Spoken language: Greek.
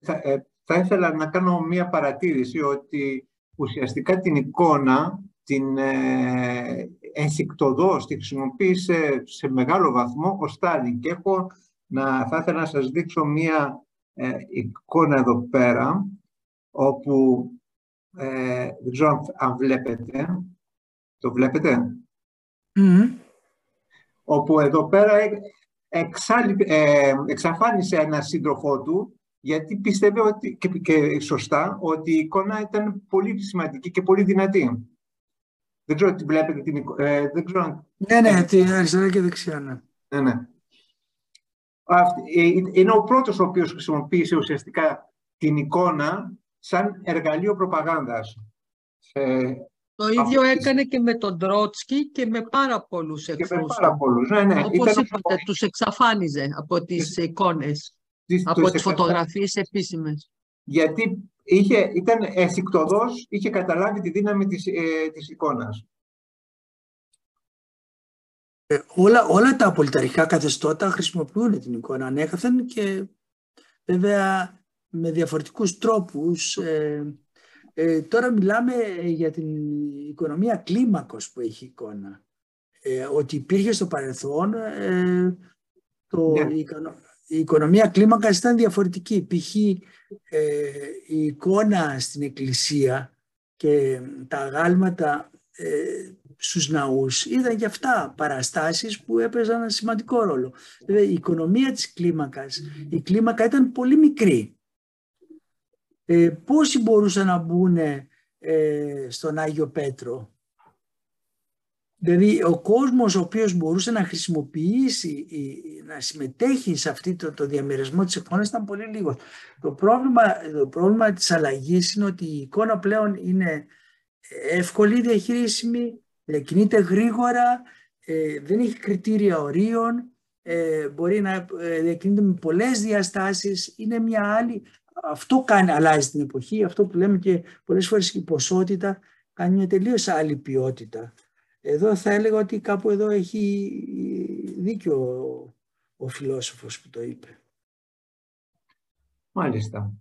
θα, ε, θα ήθελα να κάνω μία παρατήρηση ότι ουσιαστικά την εικόνα την ε, ενσυκτοδός, τη χρησιμοποίησε σε μεγάλο βαθμό ο Στάλιν. Και έχω να, θα ήθελα να σας δείξω μία ε, εικόνα εδώ πέρα όπου ε, δεν ξέρω αν βλέπετε. Το βλέπετε; Όπου εδώ πέρα εξάλι, ε, εξαφάνισε ένα σύντροφό του γιατί πιστεύει ότι, και, και σωστά ότι η εικόνα ήταν πολύ σημαντική και πολύ δυνατή. Δεν ξέρω τι βλέπετε την εικόνα. Ε, δεν ξέρω... Ναι, ναι, τη αριστερά και δεξιά, ναι. ναι, ναι. Ε, είναι ο πρώτος ο οποίος χρησιμοποίησε ουσιαστικά την εικόνα σαν εργαλείο προπαγάνδας. Το ίδιο έκανε και με τον Τρότσκι και με πάρα πολλούς εχθρούς. Και με πάρα πολλούς, ναι, ναι. Όπως Ήταν... είπατε, τους εξαφάνιζε από τις εικόνες, από τις φωτογραφίες επίσημες. Γιατί είχε, ήταν εσυκτοδός, είχε καταλάβει τη δύναμη της, ε, της εικόνας. Ε, όλα, όλα τα πολιταρχικά καθεστώτα χρησιμοποιούν την εικόνα ανέκαθεν και βέβαια με διαφορετικούς τρόπους. Ε, ε, τώρα μιλάμε για την οικονομία κλίμακος που έχει εικόνα. Ε, ότι υπήρχε στο παρελθόν ε, το, ναι. η, οικονομία κλίμακας ήταν διαφορετική. Π.χ. Ε, η εικόνα στην εκκλησία και τα αγάλματα ε, στους ναούς ήταν και αυτά παραστάσεις που έπαιζαν ένα σημαντικό ρόλο. Δηλαδή η οικονομία της κλίμακας, η κλίμακα ήταν πολύ μικρή ε, πόσοι μπορούσαν να μπουν ε, στον Άγιο Πέτρο; Δηλαδή ο κόσμος ο οποίος μπορούσε να χρησιμοποιήσει, να συμμετέχει σε αυτό το, το διαμερισμό της εικόνας ήταν πολύ λίγος. Το πρόβλημα, το πρόβλημα της αλλαγής είναι ότι η εικόνα πλέον είναι εύκολη διαχειρίσιμη, κινείται γρήγορα, ε, δεν έχει κριτήρια ορίων, ε, μπορεί να ε, διακινείται με πολλές διαστάσεις, είναι μια άλλη αυτό κάνει, αλλάζει την εποχή, αυτό που λέμε και πολλές φορές η ποσότητα κάνει μια τελείως άλλη ποιότητα. Εδώ θα έλεγα ότι κάπου εδώ έχει δίκιο ο, ο φιλόσοφος που το είπε. Μάλιστα.